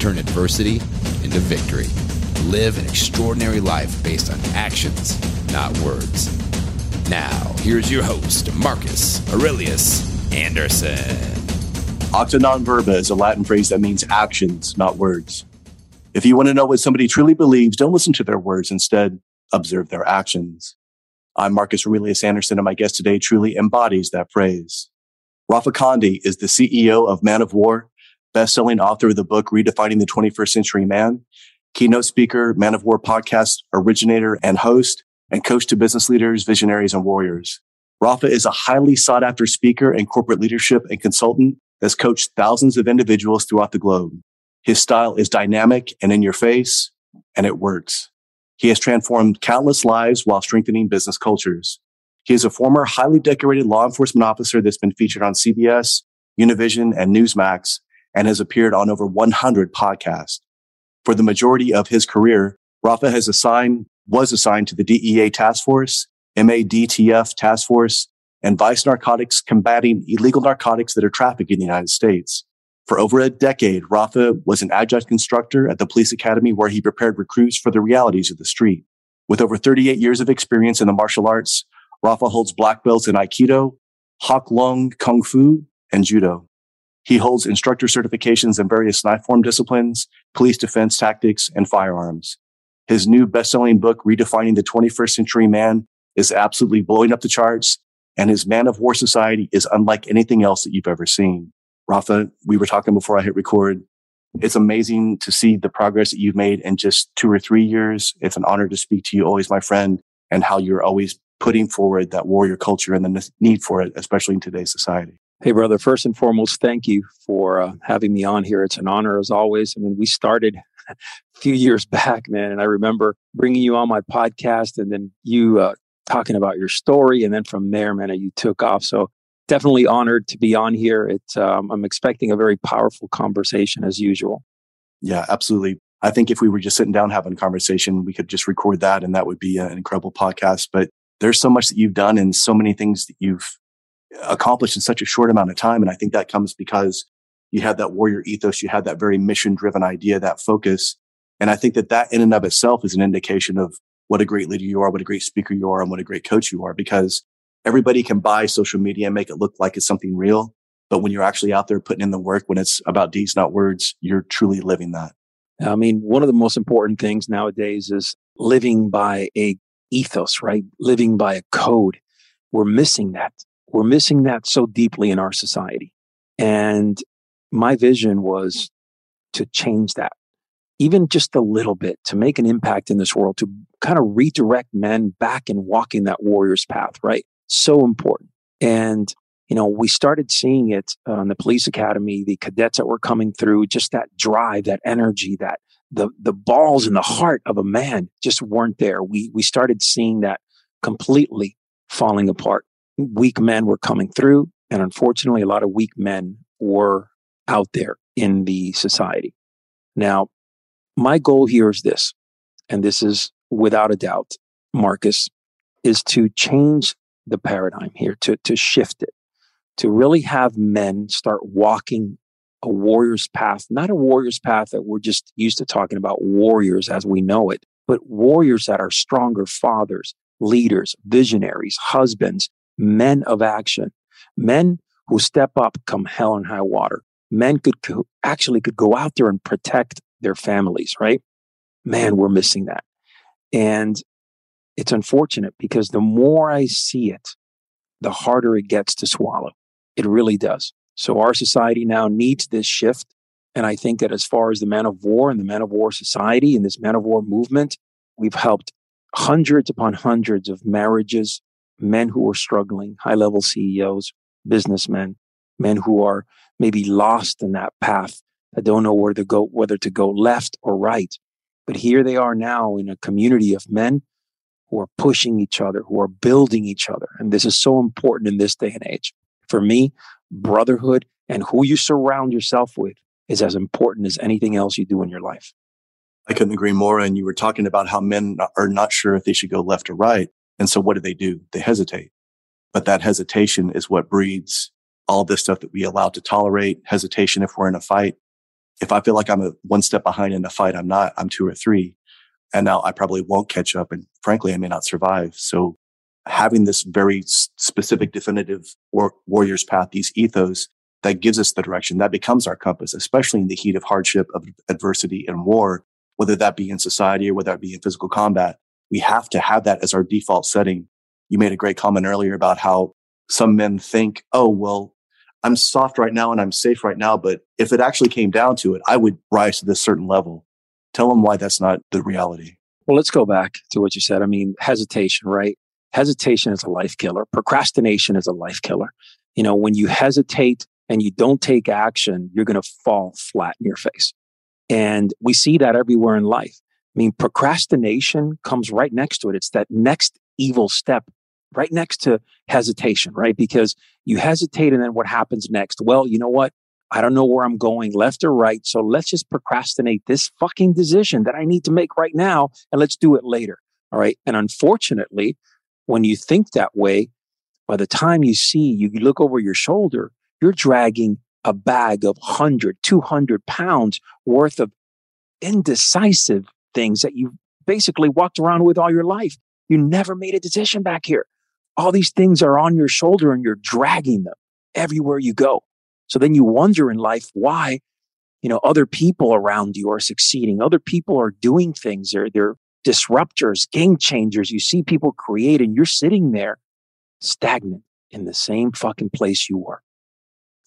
turn adversity into victory. Live an extraordinary life based on actions, not words. Now, here's your host, Marcus Aurelius Anderson. Octa non verba is a Latin phrase that means actions, not words. If you want to know what somebody truly believes, don't listen to their words. Instead, observe their actions. I'm Marcus Aurelius Anderson, and my guest today truly embodies that phrase. Rafa Conde is the CEO of Man of War, best-selling author of the book Redefining the 21st Century Man, keynote speaker, Man of War podcast originator and host, and coach to business leaders, visionaries, and warriors. Rafa is a highly sought after speaker and corporate leadership and consultant that's coached thousands of individuals throughout the globe. His style is dynamic and in your face, and it works. He has transformed countless lives while strengthening business cultures. He is a former highly decorated law enforcement officer that's been featured on CBS, Univision, and Newsmax, and has appeared on over 100 podcasts. For the majority of his career, Rafa has assigned, was assigned to the DEA task force, MADTF task force, and vice narcotics combating illegal narcotics that are trafficked in the United States. For over a decade, Rafa was an adjunct instructor at the police academy where he prepared recruits for the realities of the street. With over 38 years of experience in the martial arts, Rafa holds black belts in Aikido, Hak Lung Kung Fu, and Judo. He holds instructor certifications in various knife form disciplines, police defense tactics, and firearms. His new best-selling book, Redefining the 21st Century Man, is absolutely blowing up the charts and his Man of War Society is unlike anything else that you've ever seen. Rafa, we were talking before I hit record. It's amazing to see the progress that you've made in just two or three years. It's an honor to speak to you, always my friend, and how you're always putting forward that warrior culture and the need for it, especially in today's society. Hey, brother, first and foremost, thank you for uh, having me on here. It's an honor as always. I mean, we started a few years back, man, and I remember bringing you on my podcast and then you uh, talking about your story. And then from there, man, you took off. So definitely honored to be on here. It's, um, I'm expecting a very powerful conversation as usual. Yeah, absolutely. I think if we were just sitting down having a conversation, we could just record that and that would be an incredible podcast. But there's so much that you've done and so many things that you've accomplished in such a short amount of time. And I think that comes because you had that warrior ethos. You had that very mission driven idea, that focus. And I think that that in and of itself is an indication of what a great leader you are, what a great speaker you are, and what a great coach you are because everybody can buy social media and make it look like it's something real. But when you're actually out there putting in the work, when it's about deeds, not words, you're truly living that. I mean, one of the most important things nowadays is living by a ethos, right? Living by a code. We're missing that. We're missing that so deeply in our society. And my vision was to change that even just a little bit to make an impact in this world, to kind of redirect men back in walking that warrior's path, right? So important. And, you know, we started seeing it on the police academy, the cadets that were coming through, just that drive, that energy, that the, the balls in the heart of a man just weren't there. We, we started seeing that completely falling apart. Weak men were coming through. And unfortunately, a lot of weak men were out there in the society. Now, my goal here is this, and this is without a doubt, Marcus, is to change the paradigm here, to, to shift it, to really have men start walking a warrior's path, not a warrior's path that we're just used to talking about warriors as we know it, but warriors that are stronger fathers, leaders, visionaries, husbands, men of action, men who step up come hell and high water. Men could actually could go out there and protect their families, right? Man, we're missing that. And it's unfortunate because the more I see it, the harder it gets to swallow. It really does. So our society now needs this shift. And I think that as far as the man of war and the man of war society and this man of war movement, we've helped hundreds upon hundreds of marriages, men who are struggling, high level CEOs, businessmen, men who are maybe lost in that path that don't know where to go, whether to go left or right. But here they are now in a community of men who are pushing each other, who are building each other. And this is so important in this day and age. For me, brotherhood and who you surround yourself with is as important as anything else you do in your life. I couldn't agree more. And you were talking about how men are not sure if they should go left or right. And so what do they do? They hesitate. But that hesitation is what breeds all this stuff that we allow to tolerate hesitation if we're in a fight. If I feel like I'm a one step behind in a fight, I'm not, I'm two or three. And now I probably won't catch up. And frankly, I may not survive. So having this very specific, definitive war- warrior's path, these ethos that gives us the direction that becomes our compass, especially in the heat of hardship, of adversity and war, whether that be in society or whether that be in physical combat. We have to have that as our default setting. You made a great comment earlier about how some men think, oh, well, I'm soft right now and I'm safe right now. But if it actually came down to it, I would rise to this certain level. Tell them why that's not the reality. Well, let's go back to what you said. I mean, hesitation, right? Hesitation is a life killer. Procrastination is a life killer. You know, when you hesitate and you don't take action, you're going to fall flat in your face. And we see that everywhere in life. I mean, procrastination comes right next to it. It's that next evil step right next to hesitation, right? Because you hesitate and then what happens next? Well, you know what? I don't know where I'm going, left or right. So let's just procrastinate this fucking decision that I need to make right now and let's do it later. All right. And unfortunately, when you think that way, by the time you see, you look over your shoulder, you're dragging a bag of 100, 200 pounds worth of indecisive things that you basically walked around with all your life. You never made a decision back here. All these things are on your shoulder and you're dragging them everywhere you go. So then you wonder in life why, you know, other people around you are succeeding. Other people are doing things. They're, they're disruptors, game changers. You see people create and you're sitting there stagnant in the same fucking place you were.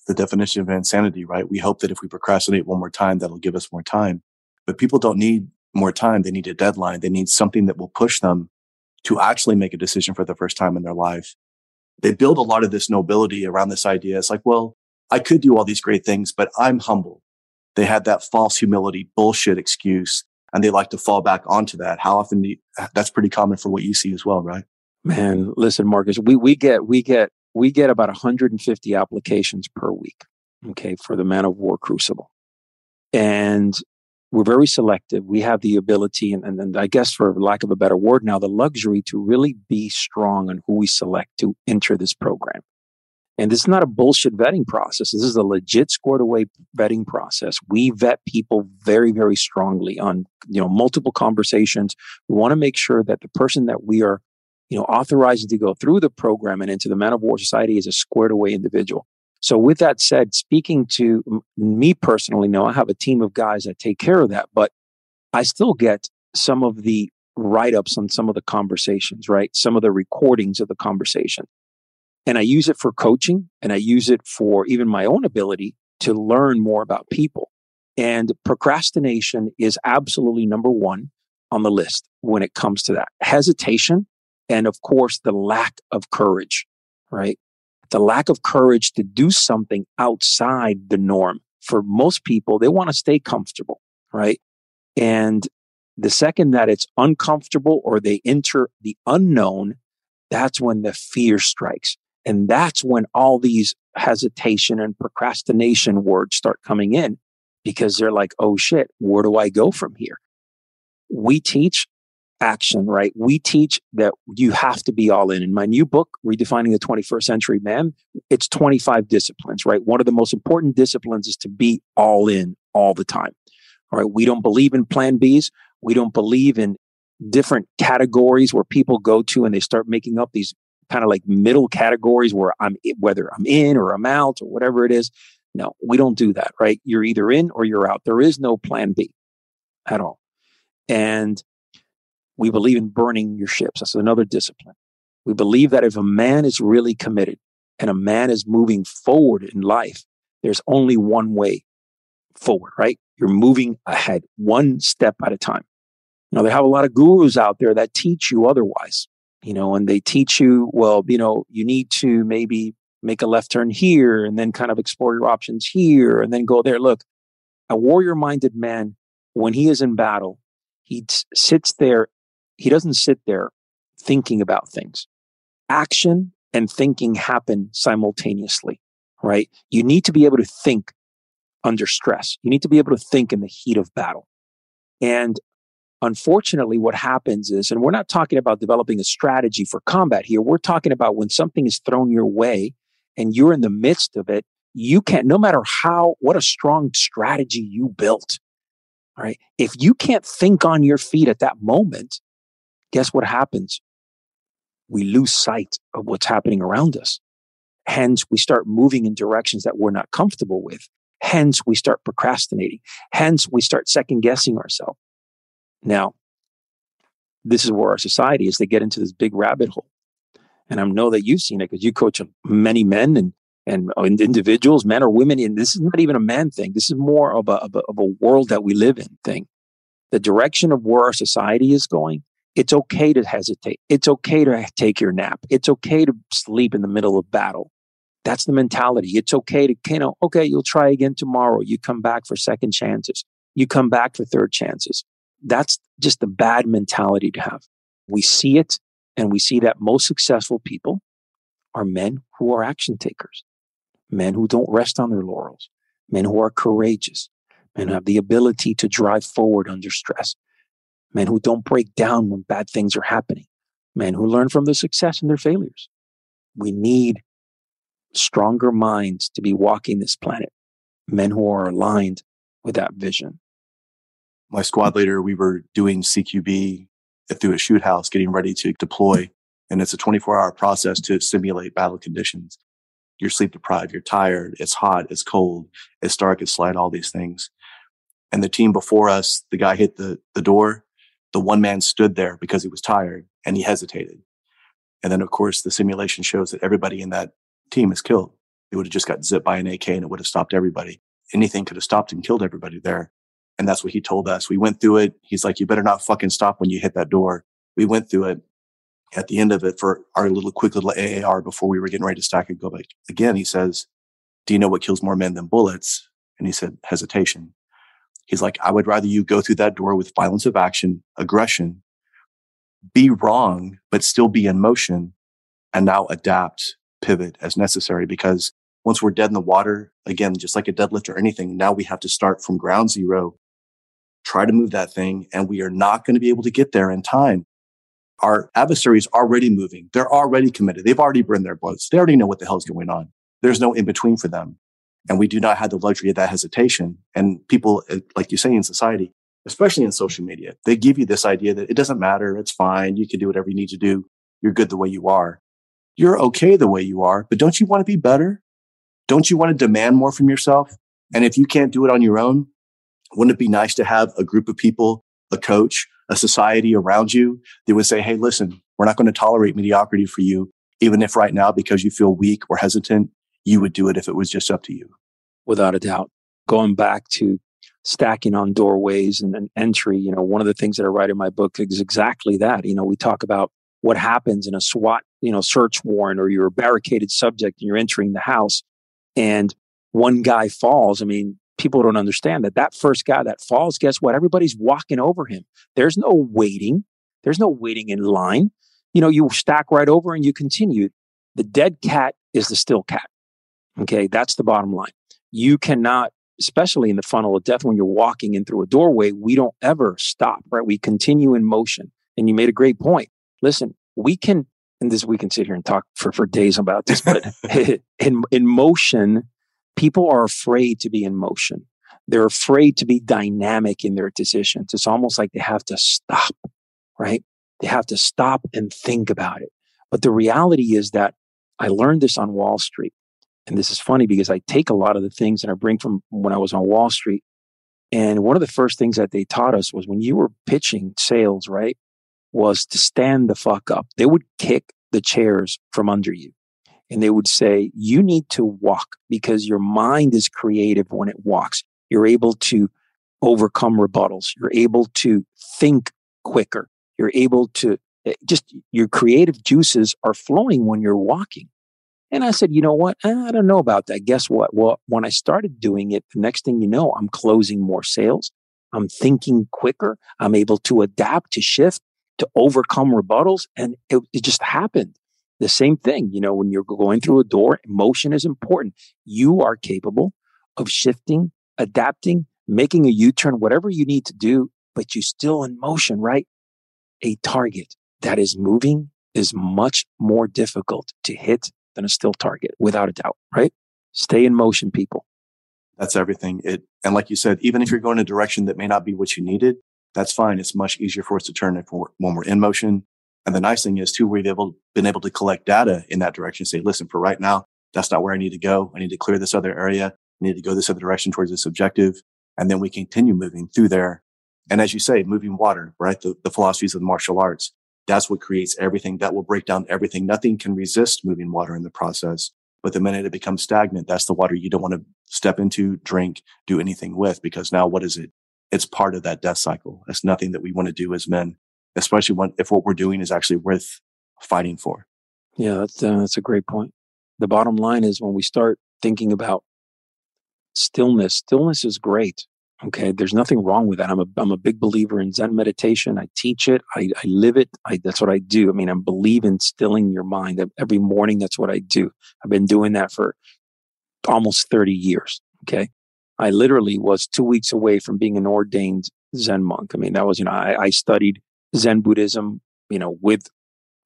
The definition of insanity, right? We hope that if we procrastinate one more time, that'll give us more time. But people don't need more time. They need a deadline. They need something that will push them to actually make a decision for the first time in their life. They build a lot of this nobility around this idea. It's like, well, I could do all these great things, but I'm humble. They had that false humility bullshit excuse and they like to fall back onto that. How often do you, that's pretty common for what you see as well, right? Man, listen, Marcus, we, we get, we get, we get about 150 applications per week. Okay. For the man of war crucible. And we're very selective. We have the ability, and, and, and, I guess for lack of a better word now, the luxury to really be strong on who we select to enter this program. And this is not a bullshit vetting process. This is a legit squared away vetting process. We vet people very, very strongly on, you know, multiple conversations. We want to make sure that the person that we are, you know, authorizing to go through the program and into the Man of War Society is a squared away individual. So with that said, speaking to me personally, now I have a team of guys that take care of that, but I still get some of the write ups on some of the conversations, right? Some of the recordings of the conversation. And I use it for coaching and I use it for even my own ability to learn more about people. And procrastination is absolutely number one on the list when it comes to that. Hesitation and of course the lack of courage, right? The lack of courage to do something outside the norm. For most people, they want to stay comfortable, right? And the second that it's uncomfortable or they enter the unknown, that's when the fear strikes. And that's when all these hesitation and procrastination words start coming in because they're like, oh shit, where do I go from here? We teach action, right? We teach that you have to be all in. In my new book, Redefining the 21st Century Man, it's 25 disciplines, right? One of the most important disciplines is to be all in all the time. All right. We don't believe in plan Bs. We don't believe in different categories where people go to and they start making up these kind of like middle categories where I'm, whether I'm in or I'm out or whatever it is. No, we don't do that, right? You're either in or you're out. There is no plan B at all. And we believe in burning your ships. That's another discipline. We believe that if a man is really committed and a man is moving forward in life, there's only one way forward, right? You're moving ahead one step at a time. Now, they have a lot of gurus out there that teach you otherwise, you know, and they teach you, well, you know, you need to maybe make a left turn here and then kind of explore your options here and then go there. Look, A warrior minded man, when he is in battle, he sits there, he doesn't sit there thinking about things. Action and thinking happen simultaneously, right? You need to be able to think under stress. You need to be able to think in the heat of battle. And unfortunately, what happens is, and we're not talking about developing a strategy for combat here. We're talking about when something is thrown your way and you're in the midst of it, you can't, no matter how, what a strong strategy you built, right? If you can't think on your feet at that moment, guess what happens? We lose sight of what's happening around us. Hence, we start moving in directions that we're not comfortable with. Hence, we start procrastinating. Hence, we start second guessing ourselves. Now, this is where our society is. They get into this big rabbit hole. And I know that you've seen it because you coach many men and, and uh, individuals, men or women. And this is not even a man thing. This is more of a, of a, of a world that we live in thing. The direction of where our society is going, it's okay to hesitate. It's okay to take your nap. It's okay to sleep in the middle of battle. That's the mentality. It's okay to, you know, okay, you'll try again tomorrow. You come back for second chances. You come back for third chances. That's just a bad mentality to have. We see it and we see that most successful people are men who are action takers, men who don't rest on their laurels, men who are courageous, men who have the ability to drive forward under stress, men who don't break down when bad things are happening, men who learn from their success and their failures. We need stronger minds to be walking this planet, men who are aligned with that vision. My squad leader, we were doing CQB through a shoot house, getting ready to deploy. And it's a 24 hour process to simulate battle conditions. You're sleep deprived, you're tired, it's hot, it's cold, it's dark, it's light, all these things. And the team before us, the guy hit the, the door. The one man stood there because he was tired and he hesitated. And then, of course, the simulation shows that everybody in that team is killed. They would have just got zipped by an AK and it would have stopped everybody. Anything could have stopped and killed everybody there. And that's what he told us. We went through it. He's like, you better not fucking stop when you hit that door. We went through it. At the end of it for our little quick little AAR before we were getting ready to stack and go back again, he says, do you know what kills more men than bullets? And he said, hesitation. He's like, I would rather you go through that door with violence of action, aggression, be wrong, but still be in motion and now adapt pivot as necessary because once we're dead in the water, again, just like a deadlift or anything, now we have to start from ground zero, try to move that thing, and we are not going to be able to get there in time. Our adversary is already moving. They're already committed. They've already burned their boats. They already know what the hell's going on. There's no in between for them. And we do not have the luxury of that hesitation. And people, eh, like you say in society, especially in social media, they give you this idea that it doesn't matter. It's fine. You can do whatever you need to do. You're good the way you are you're okay the way you are, but don't you want to be better? Don't you want to demand more from yourself? And if you can't do it on your own, wouldn't it be nice to have a group of people, a coach, a society around you that would say, Hey, listen, we're not going to tolerate mediocrity for you. Even if right now, because you feel weak or hesitant, you would do it if it was just up to you. Without a doubt. Going back to stacking on doorways and an entry, you know, one of the things that I write in my book is exactly that. You know, we talk about what happens in a SWAT, you know, search warrant or you're a barricaded subject and you're entering the house and one guy falls. I mean, people don't understand that that first guy that falls, guess what? Everybody's walking over him. There's no waiting. There's no waiting in line. You know, you stack right over and you continue. The dead cat is the still cat. Okay. That's the bottom line. You cannot, especially in the funnel of death, when you're walking in through a doorway, we don't ever stop, right? We continue in motion. And you made a great point listen, we can, and this we can sit here and talk for, for days about this, but in, in motion, people are afraid to be in motion. They're afraid to be dynamic in their decisions. It's almost like they have to stop, right? They have to stop and think about it. But the reality is that I learned this on Wall Street. And this is funny because I take a lot of the things that I bring from when I was on Wall Street. And one of the first things that they taught us was when you were pitching sales, right? was to stand the fuck up. They would kick the chairs from under you and they would say, you need to walk because your mind is creative when it walks. You're able to overcome rebuttals. You're able to think quicker. You're able to eh, just, your creative juices are flowing when you're walking. And I said, you know what? Eh, I don't know about that. Guess what? Well, when I started doing it, the next thing you know, I'm closing more sales. I'm thinking quicker. I'm able to adapt, to shift, to overcome rebuttals. And it, it just happened. The same thing, you know, when you're going through a door, emotion is important. You are capable of shifting, adapting, making a U turn, whatever you need to do, but you're still in motion, right? A target that is moving is much more difficult to hit than a still target, without a doubt, right? Stay in motion, people. That's everything. It, and like you said, even if you're going a direction that may not be what you needed, that's fine. It's much easier for us to turn it for when we're in motion. And the nice thing is too, we've able, been able to collect data in that direction. Say, listen, for right now, that's not where I need to go. I need to clear this other area. I need to go this other direction towards this objective. And then we continue moving through there. And as you say, moving water, right? The, the philosophies of the martial arts. That's what creates everything. That will break down everything. Nothing can resist moving water in the process. But the minute it becomes stagnant, that's the water you don't want to step into, drink, do anything with, because now what is it? It's part of that death cycle. That's nothing that we want to do as men, especially when, if what we're doing is actually worth fighting for. Yeah, that's, uh, that's a great point. The bottom line is when we start thinking about stillness, stillness is great. Okay. There's nothing wrong with that. I'm a, I'm a big believer in Zen meditation. I teach it. I, I live it. I, that's what I do. I mean, I believe in stilling your mind every morning. That's what I do. I've been doing that for almost 30 years. Okay. I literally was two weeks away from being an ordained Zen monk. I mean, that was, you know, I, I studied Zen Buddhism, you know, with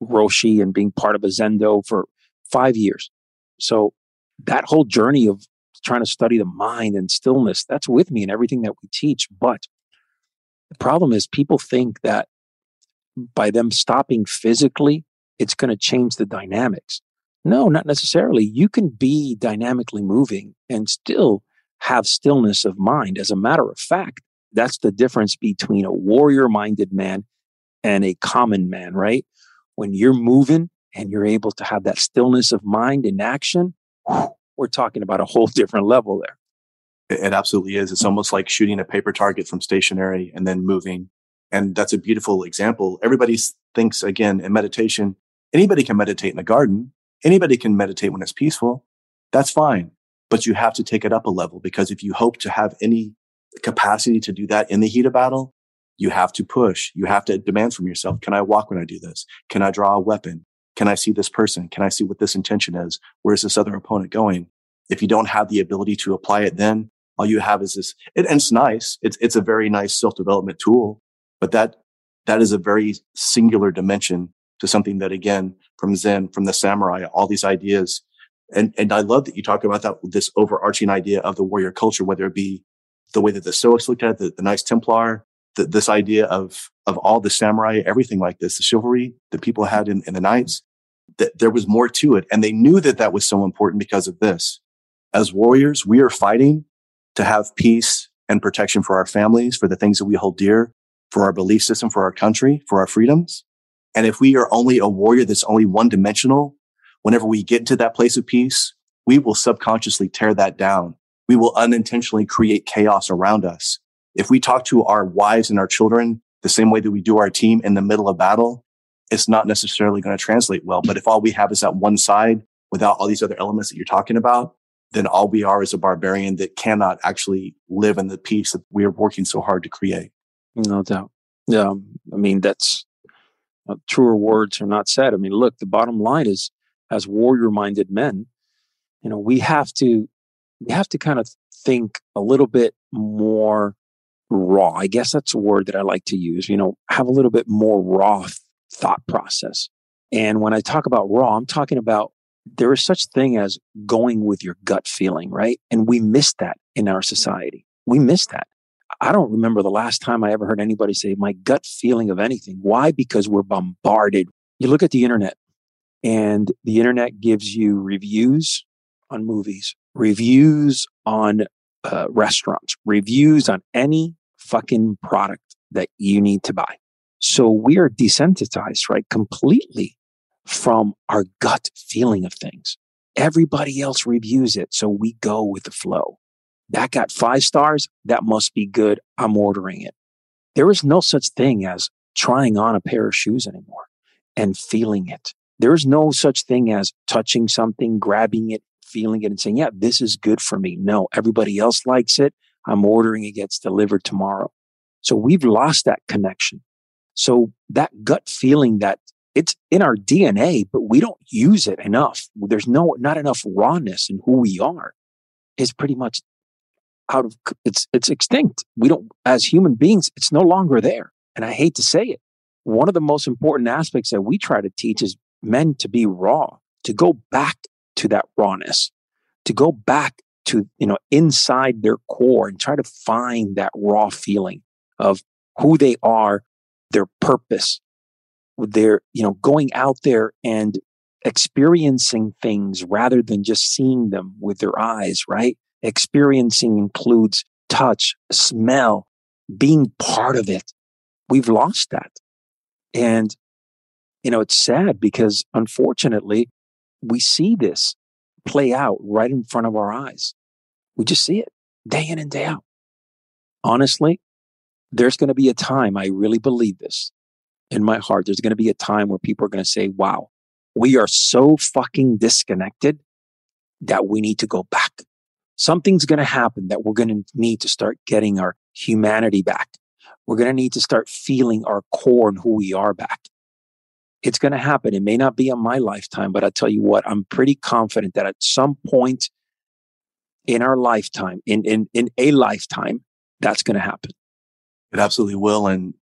Roshi and being part of a Zendo for five years. So that whole journey of trying to study the mind and stillness, that's with me in everything that we teach. But the problem is people think that by them stopping physically, it's going to change the dynamics. No, not necessarily. You can be dynamically moving and still have stillness of mind. As a matter of fact, that's the difference between a warrior minded man and a common man, right? When you're moving and you're able to have that stillness of mind in action, whew, we're talking about a whole different level there. It absolutely is. It's almost like shooting a paper target from stationary and then moving. And that's a beautiful example. Everybody thinks again in meditation, anybody can meditate in a garden. Anybody can meditate when it's peaceful. That's fine. But you have to take it up a level because if you hope to have any capacity to do that in the heat of battle, you have to push. You have to demand from yourself. Can I walk when I do this? Can I draw a weapon? Can I see this person? Can I see what this intention is? Where's this other opponent going? If you don't have the ability to apply it, then all you have is this. It, and it's nice. It's, it's a very nice self development tool, but that, that is a very singular dimension to something that again, from Zen, from the samurai, all these ideas. And, and I love that you talk about that, this overarching idea of the warrior culture, whether it be the way that the Stoics looked at it, the, the Knights Templar, the, this idea of, of all the samurai, everything like this, the chivalry that people had in, in the Knights that there was more to it. And they knew that that was so important because of this. As warriors, we are fighting to have peace and protection for our families, for the things that we hold dear, for our belief system, for our country, for our freedoms. And if we are only a warrior that's only one dimensional, whenever we get into that place of peace, we will subconsciously tear that down. We will unintentionally create chaos around us. If we talk to our wives and our children the same way that we do our team in the middle of battle, it's not necessarily going to translate well. But if all we have is that one side without all these other elements that you're talking about, then all we are is a barbarian that cannot actually live in the peace that we are working so hard to create. No doubt. Yeah. I mean, that's uh, truer words are not said. I mean, look, the bottom line is as warrior minded men, you know, we have to, we have to kind of think a little bit more raw. I guess that's a word that I like to use, you know, have a little bit more raw thought process. And when I talk about raw, I'm talking about there is such thing as going with your gut feeling, right? And we miss that in our society. We miss that. I don't remember the last time I ever heard anybody say my gut feeling of anything. Why? Because we're bombarded. You look at the internet and the internet gives you reviews on movies, reviews on uh, restaurants, reviews on any fucking product that you need to buy. So we are desensitized, right? Completely from our gut feeling of things. Everybody else reviews it. So we go with the flow. That got five stars. That must be good. I'm ordering it. There is no such thing as trying on a pair of shoes anymore and feeling it There's no such thing as touching something, grabbing it, feeling it, and saying, yeah, this is good for me. No, everybody else likes it. I'm ordering it gets delivered tomorrow. So we've lost that connection. So that gut feeling that it's in our DNA, but we don't use it enough. There's no, not enough rawness in who we are is pretty much out of, it's, it's extinct. We don't, as human beings, it's no longer there. And I hate to say it. One of the most important aspects that we try to teach is men to be raw, to go back to that rawness, to go back to, you know, inside their core and try to find that raw feeling of who they are, their purpose, their, you know, going out there and experiencing things rather than just seeing them with their eyes, right? Experiencing includes touch, smell, being part of it. We've lost that. And, you know, it's sad because unfortunately, we see this play out right in front of our eyes. We just see it day in and day out. Honestly, there's going to be a time, I really believe this in my heart. There's going to be a time where people are going to say, wow, we are so fucking disconnected that we need to go back. Something's going to happen that we're going to need to start getting our humanity back. We're going to need to start feeling our core and who we are back. It's going to happen. It may not be in my lifetime, but I tell you what, I'm pretty confident that at some point in our lifetime, in, in, in a lifetime, that's going to happen. It absolutely will. And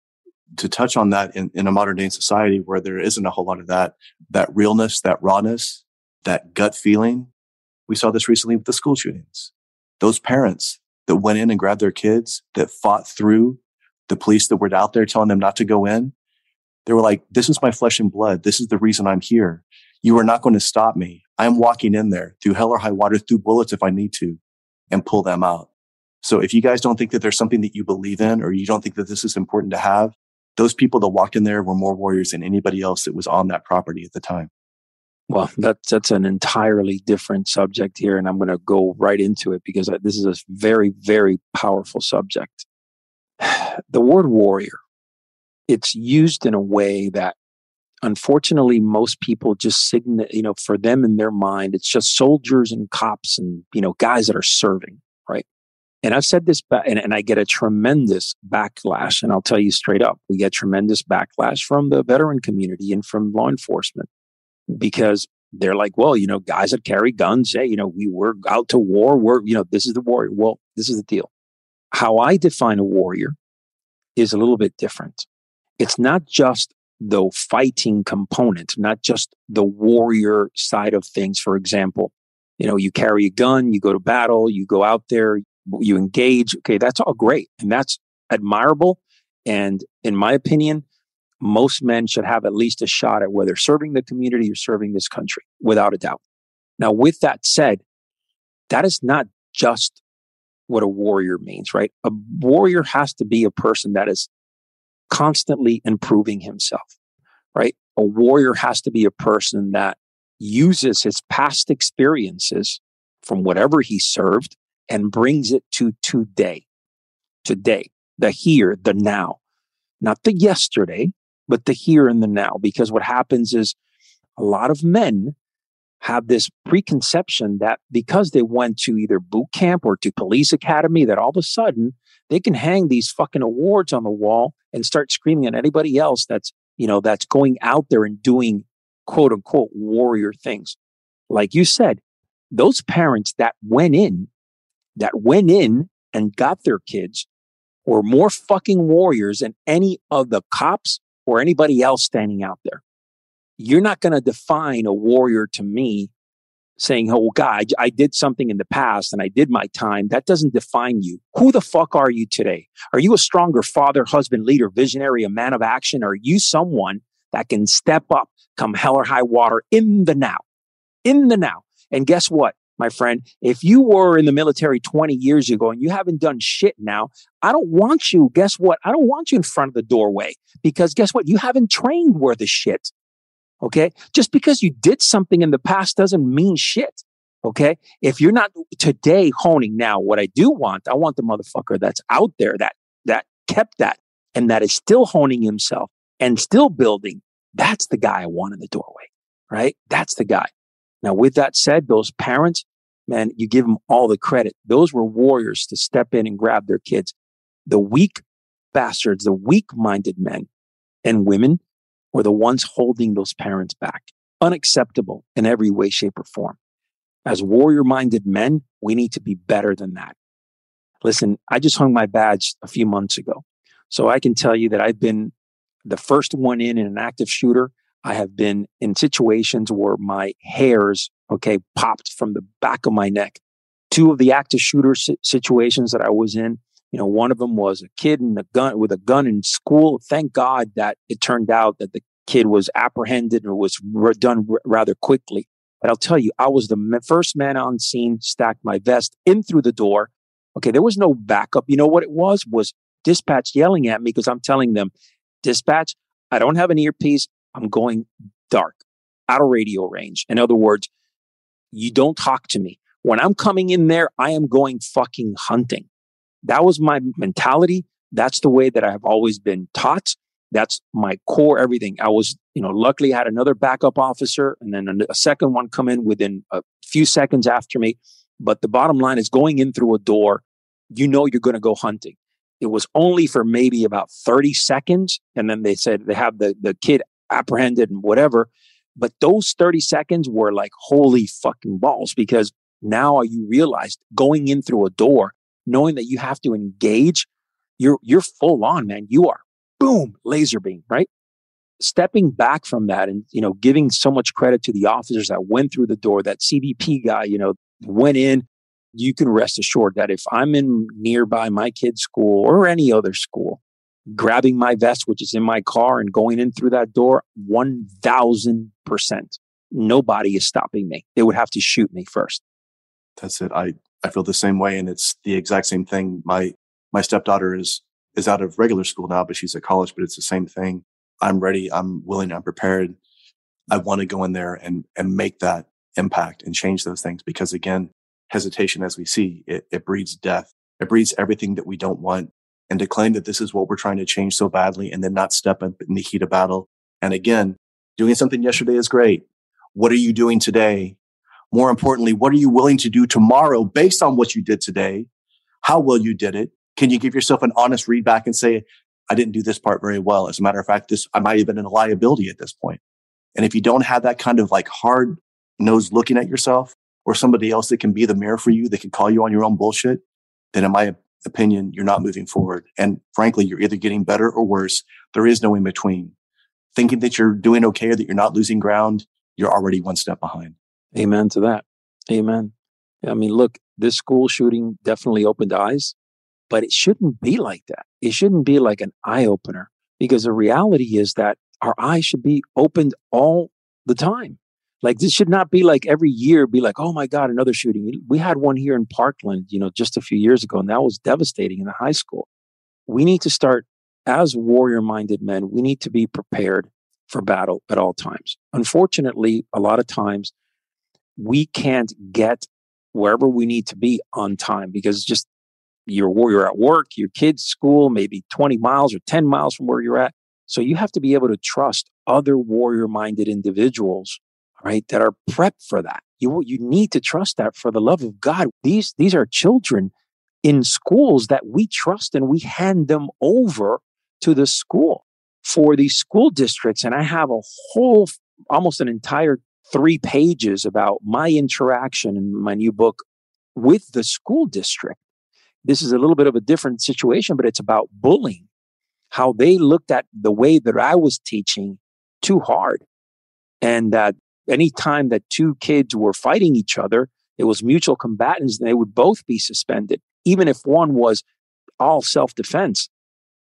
to touch on that in, in a modern day society where there isn't a whole lot of that, that realness, that rawness, that gut feeling. We saw this recently with the school shootings. Those parents that went in and grabbed their kids, that fought through the police that were out there telling them not to go in. They were like, this is my flesh and blood. This is the reason I'm here. You are not going to stop me. I'm walking in there through hell or high water, through bullets if I need to, and pull them out. So if you guys don't think that there's something that you believe in, or you don't think that this is important to have, those people that walked in there were more warriors than anybody else that was on that property at the time. Well, that's that's an entirely different subject here, and I'm going to go right into it because this is a very, very powerful subject. The word warrior, it's used in a way that, unfortunately, most people just signal. You know, for them in their mind, it's just soldiers and cops and you know guys that are serving. And I've said this, ba- and, and I get a tremendous backlash. And I'll tell you straight up, we get tremendous backlash from the veteran community and from law enforcement because they're like, well, you know, guys that carry guns, hey, you know, we were out to war. We're, you know, this is the warrior. Well, this is the deal. How I define a warrior is a little bit different. It's not just the fighting component, not just the warrior side of things. For example, you know, you carry a gun, you go to battle, you go out there, you engage. Okay, that's all great. And that's admirable. And in my opinion, most men should have at least a shot at whether serving the community or serving this country, without a doubt. Now, with that said, that is not just what a warrior means, right? A warrior has to be a person that is constantly improving himself, right? A warrior has to be a person that uses his past experiences from whatever he served and brings it to today. Today, the here, the now, not the yesterday, but the here and the now. Because what happens is a lot of men have this preconception that because they went to either boot camp or to police academy, that all of a sudden they can hang these fucking awards on the wall and start screaming at anybody else that's, you know, that's going out there and doing quote unquote warrior things. Like you said, those parents that went in that went in and got their kids were more fucking warriors than any of the cops or anybody else standing out there. You're not going to define a warrior to me saying, Oh, God, I did something in the past and I did my time. That doesn't define you. Who the fuck are you today? Are you a stronger father, husband, leader, visionary, a man of action? Are you someone that can step up, come hell or high water in the now? In the now. And guess what? My friend. If you were in the military 20 years ago and you haven't done shit now, I don't want you. Guess what? I don't want you in front of the doorway because guess what? You haven't trained worth a shit. Okay. Just because you did something in the past doesn't mean shit. Okay. If you're not today honing now, what I do want, I want the motherfucker that's out there that, that kept that and that is still honing himself and still building. That's the guy I want in the doorway. right? That's the guy. Now, with that said, those parents, man, you give them all the credit. Those were warriors to step in and grab their kids. The weak bastards, the weak minded men and women were the ones holding those parents back. Unacceptable in every way, shape, or form. As warrior minded men, we need to be better than that. Listen, I just hung my badge a few months ago. So I can tell you that I've been the first one in in an active shooter. I have been in situations where my hairs, okay, popped from the back of my neck. Two of the active shooter situations that I was in, you know, one of them was a kid in a gun with a gun in school. Thank God that it turned out that the kid was apprehended and it was done r- rather quickly. But I'll tell you, I was the first man on scene, stacked my vest in through the door. Okay, there was no backup. You know what it was? Was dispatch yelling at me because I'm telling them, dispatch, I don't have an earpiece. I'm going dark, out of radio range. In other words, you don't talk to me. When I'm coming in there, I am going fucking hunting. That was my mentality. That's the way that I've always been taught. That's my core everything. I was, you know, luckily I had another backup officer and then a second one come in within a few seconds after me. But the bottom line is going in through a door, you know you're going to go hunting. It was only for maybe about 30 seconds. And then they said they have the, the kid apprehended and whatever. But those 30 seconds were like holy fucking balls because now you realized going in through a door, knowing that you have to engage, you're, you're full on, man. You are boom, laser beam, right? Stepping back from that and, you know, giving so much credit to the officers that went through the door, that CBP guy, you know, went in, you can rest assured that if I'm in nearby my kid's school or any other school, grabbing my vest, which is in my car, and going in through that door, 1000%. Nobody is stopping me. They would have to shoot me first. That's it. I, I feel the same way. And it's the exact same thing. My, my stepdaughter is, is out of regular school now, but she's at college, but it's the same thing. I'm ready. I'm willing. I'm prepared. I want to go in there and, and make that impact and change those things because again, hesitation as we see, it, it breeds death. It breeds everything that we don't want. And to claim that this is what we're trying to change so badly and then not step up in the heat of battle. And again, doing something yesterday is great. What are you doing today? More importantly, what are you willing to do tomorrow based on what you did today? How well you did it? Can you give yourself an honest read back and say, I didn't do this part very well. As a matter of fact, this, I might have been a liability at this point. And if you don't have that kind of like hard nose looking at yourself, or somebody else that can be the mirror for you, that can call you on your own bullshit, then in my opinion, you're not moving forward. And frankly, you're either getting better or worse. There is no in between. Thinking that you're doing okay or that you're not losing ground, you're already one step behind. Amen to that. Amen. I mean, look, this school shooting definitely opened eyes, but it shouldn't be like that. It shouldn't be like an eye opener because the reality is that our eyes should be opened all the time. Like this should not be like every year be like, oh my God, another shooting. We had one here in Parkland, you know, just a few years ago, and that was devastating in the high school. We need to start as warrior minded men, we need to be prepared for battle at all times. Unfortunately, a lot of times we can't get wherever we need to be on time because just you're, you're at work, your kid's school, maybe 20 miles or 10 miles from where you're at. So you have to be able to trust other warrior minded individuals right? That are prepped for that. You, you need to trust that for the love of God. These, these are children in schools that we trust and we hand them over to the school for these school districts. And I have a whole, almost an entire three pages about my interaction in my new book with the school district. This is a little bit of a different situation, but it's about bullying, how they looked at the way that I was teaching too hard. And that any time that two kids were fighting each other, it was mutual combatants and they would both be suspended, even if one was all self defense.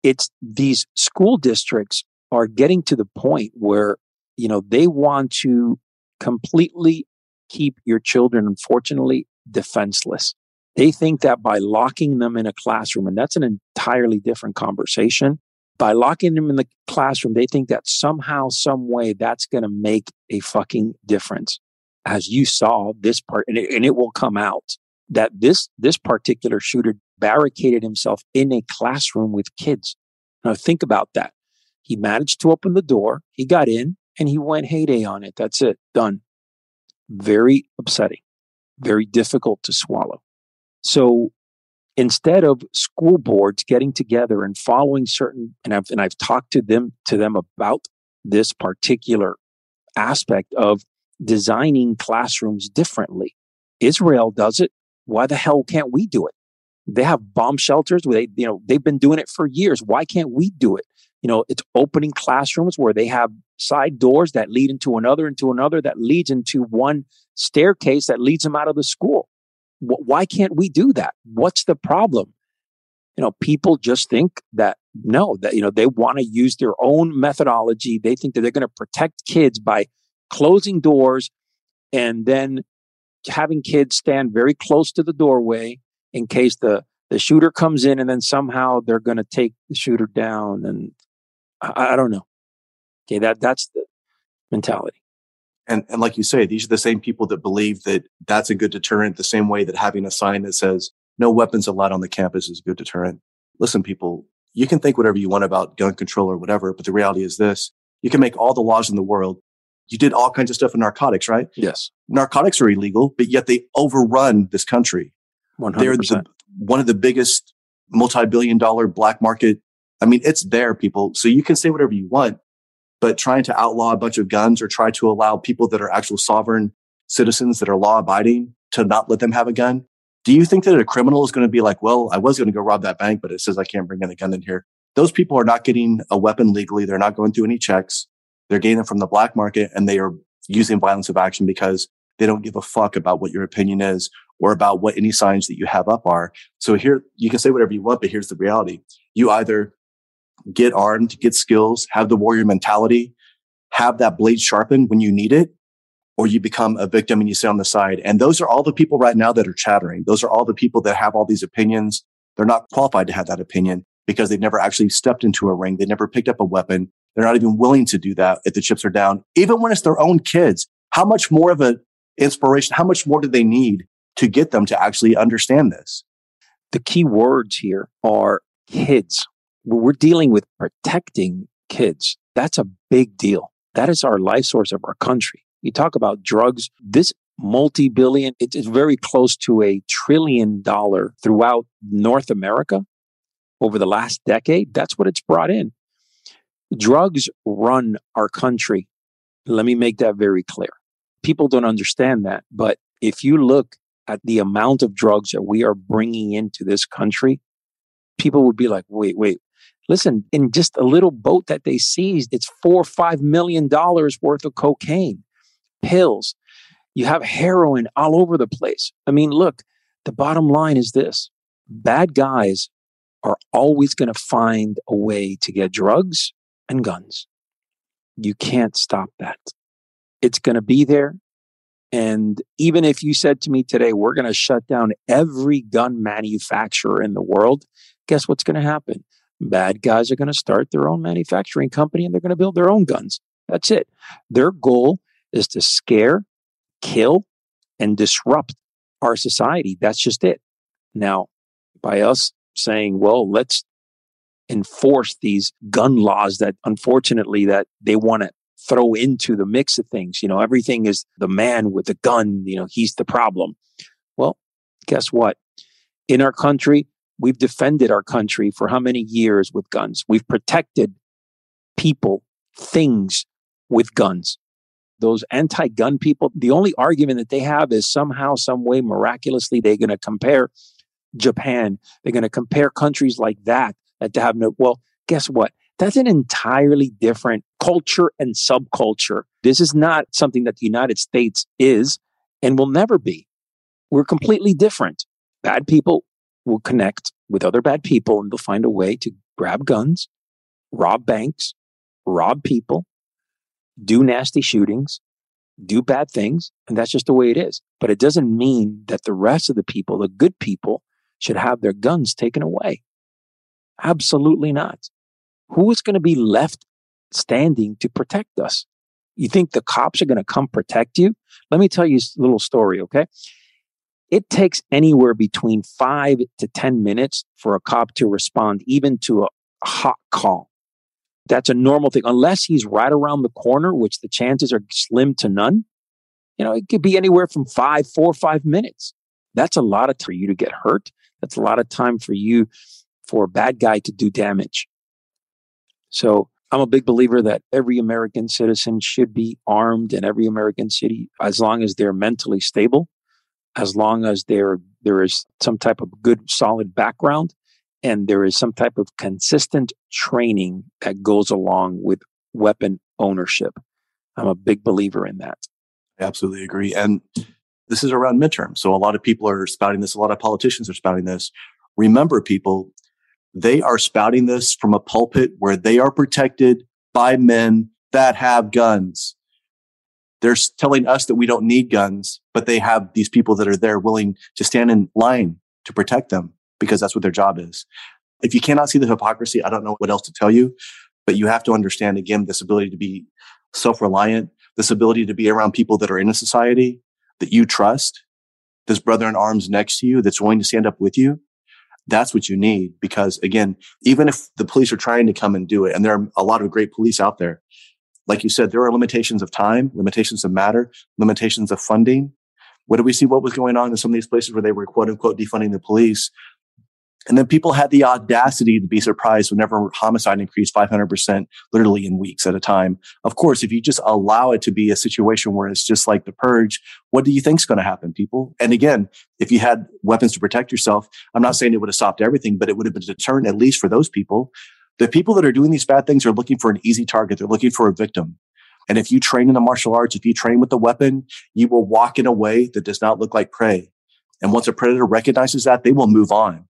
It's these school districts are getting to the point where, you know, they want to completely keep your children, unfortunately, defenseless. They think that by locking them in a classroom, and that's an entirely different conversation, by locking them in the classroom, they think that somehow, some way, that's going to make a fucking difference. As you saw this part, and it, and it will come out that this this particular shooter barricaded himself in a classroom with kids. Now think about that. He managed to open the door. He got in. and he went heyday on it. That's it. Done. Very upsetting, very difficult to swallow. So instead of school boards getting together and following certain and I've and I've talked to them to them about this particular aspect of designing classrooms differently. Israel does it. Why the hell can't we do it? They have bomb shelters where they, you know, they've been doing it for years. Why can't we do it? You know, it's opening classrooms where they have side doors that lead into another, into another, that leads into one staircase that leads them out of the school. Why can't we do that? What's the problem? You know, people just think that no, that, you know, they want to use their own methodology. They think that they're going to protect kids by closing doors and then having kids stand very close to the doorway in case the, the shooter comes in and then somehow they're going to take the shooter down. And I, I don't know. Okay. That, that's the mentality. And, and like you say, these are the same people that believe that that's a good deterrent, the same way that having a sign that says no weapons allowed on the campus is a good deterrent. Listen, people, you can think whatever you want about gun control or whatever, but the reality is this. You can make all the laws in the world. You did all kinds of stuff in narcotics, right? Yes. Narcotics are illegal, but yet they overrun this country. 100%. They're the, one of the biggest multi-billion dollar black market. I mean, it's there, people. So you can say whatever you want, but trying to outlaw a bunch of guns or try to allow people that are actual sovereign citizens that are law abiding to not let them have a gun. Do you think that a criminal is going to be like, well, I was going to go rob that bank, but it says I can't bring in a gun in here? Those people are not getting a weapon legally. They're not going through any checks. They're getting them from the black market and they are using violence of action because they don't give a fuck about what your opinion is or about what any signs that you have up are. So here you can say whatever you want, but here's the reality. You either get armed, get skills, have the warrior mentality, have that blade sharpened when you need it, or you become a victim and you sit on the side. And those are all the people right now that are chattering. Those are all the people that have all these opinions. They're not qualified to have that opinion because they've never actually stepped into a ring. They never picked up a weapon. They're not even willing to do that if the chips are down, even when it's their own kids. How much more of an inspiration? How much more do they need to get them to actually understand this? The key words here are kids. We're dealing with protecting kids. That's a big deal. That is our life source of our country. You talk about drugs. This multi billion, it's very close to a trillion dollar throughout North America over the last decade. That's what it's brought in. Drugs run our country. Let me make that very clear. People don't understand that. But if you look at the amount of drugs that we are bringing into this country, people would be like, wait, wait, listen, in just a little boat that they seized, it's four or five million dollars worth of cocaine, pills. You have heroin all over the place. I mean, look, the bottom line is this bad guys are always going to find a way to get drugs and guns. You can't stop that. It's going to be there. And even if you said to me today, we're going to shut down every gun manufacturer in the world, guess what's going to happen? Bad guys are going to start their own manufacturing company and they're going to build their own guns. That's it. Their goal is to scare, kill, and disrupt our society. That's just it. Now, by us saying, well, let's enforce these gun laws that unfortunately that they want to throw into the mix of things. You know, everything is the man with the gun, you know, he's the problem. Well, guess what? In our country, we've defended our country for how many years with guns? We've protected people, things with guns. Those anti gun people, the only argument that they have is somehow, some way, miraculously, they're going to compare Japan. They're going to compare countries like that that to have no, well, guess what? That's an entirely different culture and subculture. This is not something that the United States is and will never be. We're completely different. Bad people will connect with other bad people and they'll find a way to grab guns, rob banks, rob people, do nasty shootings, do bad things. And that's just the way it is. But it doesn't mean that the rest of the people, the good people, should have their guns taken away. Absolutely not. Who is going to be left standing to protect us? You think the cops are going to come protect you? Let me tell you a little story, okay? It takes anywhere between five to 10 minutes for a cop to respond, even to a hot call. That's a normal thing, unless he's right around the corner, which the chances are slim to none. You know, it could be anywhere from five, four five minutes. That's a lot of time for you to get hurt. That's a lot of time for you, for a bad guy to do damage. So I'm a big believer that every American citizen should be armed in every American city as long as they're mentally stable, as long as there there is some type of good solid background and there is some type of consistent training that goes along with weapon ownership. I'm a big believer in that. I absolutely agree. And this is around midterm. So a lot of people are spouting this. A lot of politicians are spouting this. Remember, people, they are spouting this from a pulpit where they are protected by men that have guns. They're telling us that we don't need guns, but they have these people that are there willing to stand in line to protect them because that's what their job is. If you cannot see the hypocrisy, I don't know what else to tell you, but you have to understand again this ability to be self reliant, this ability to be around people that are in a society that you trust, this brother in arms next to you that's willing to stand up with you. That's what you need because again, even if the police are trying to come and do it, and there are a lot of great police out there, like you said, there are limitations of time, limitations of matter, limitations of funding. What do we see? What was going on in some of these places where they were quote unquote defunding the police? And then people had the audacity to be surprised whenever homicide increased 500% literally in weeks at a time. Of course, if you just allow it to be a situation where it's just like the purge, what do you think is going to happen, people? And again, if you had weapons to protect yourself, I'm not saying it would have stopped everything, but it would have been a deterrent, at least for those people. The people that are doing these bad things are looking for an easy target. They're looking for a victim. And if you train in the martial arts, if you train with the weapon, you will walk in a way that does not look like prey. And once a predator recognizes that, they will move on.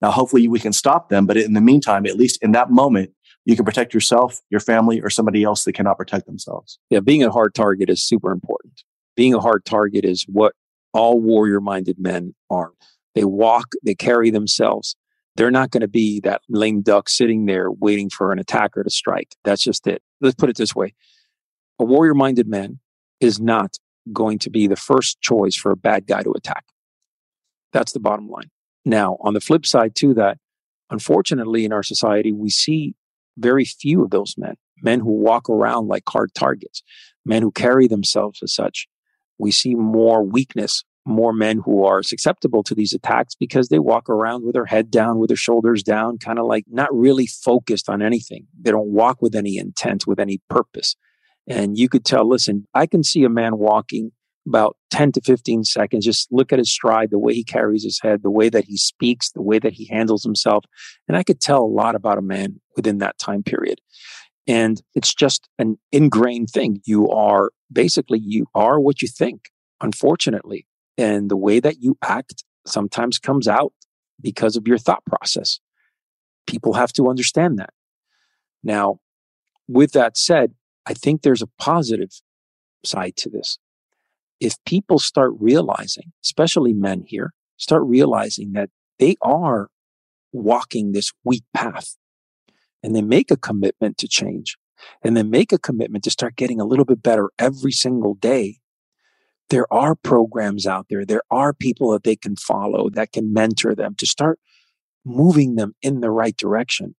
Now, hopefully we can stop them. But in the meantime, at least in that moment, you can protect yourself, your family, or somebody else that cannot protect themselves. Yeah, being a hard target is super important. Being a hard target is what all warrior minded men are. They walk, they carry themselves. They're not going to be that lame duck sitting there waiting for an attacker to strike. That's just it. Let's put it this way a warrior minded man is not going to be the first choice for a bad guy to attack. That's the bottom line. Now, on the flip side to that, unfortunately, in our society, we see very few of those men, men who walk around like hard targets, men who carry themselves as such. We see more weakness, more men who are susceptible to these attacks because they walk around with their head down, with their shoulders down, kind of like not really focused on anything. They don't walk with any intent, with any purpose. And you could tell, listen, I can see a man walking about 10 to 15 seconds. Just look at his stride, the way he carries his head, the way that he speaks, the way that he handles himself. And I could tell a lot about a man within that time period. And it's just an ingrained thing. You are basically, you are what you think, unfortunately. And the way that you act sometimes comes out because of your thought process. People have to understand that. Now, with that said, I think there's a positive side to this if people start realizing, especially men here, start realizing that they are walking this weak path and they make a commitment to change and then make a commitment to start getting a little bit better every single day, there are programs out there. There are people that they can follow that can mentor them to start moving them in the right direction.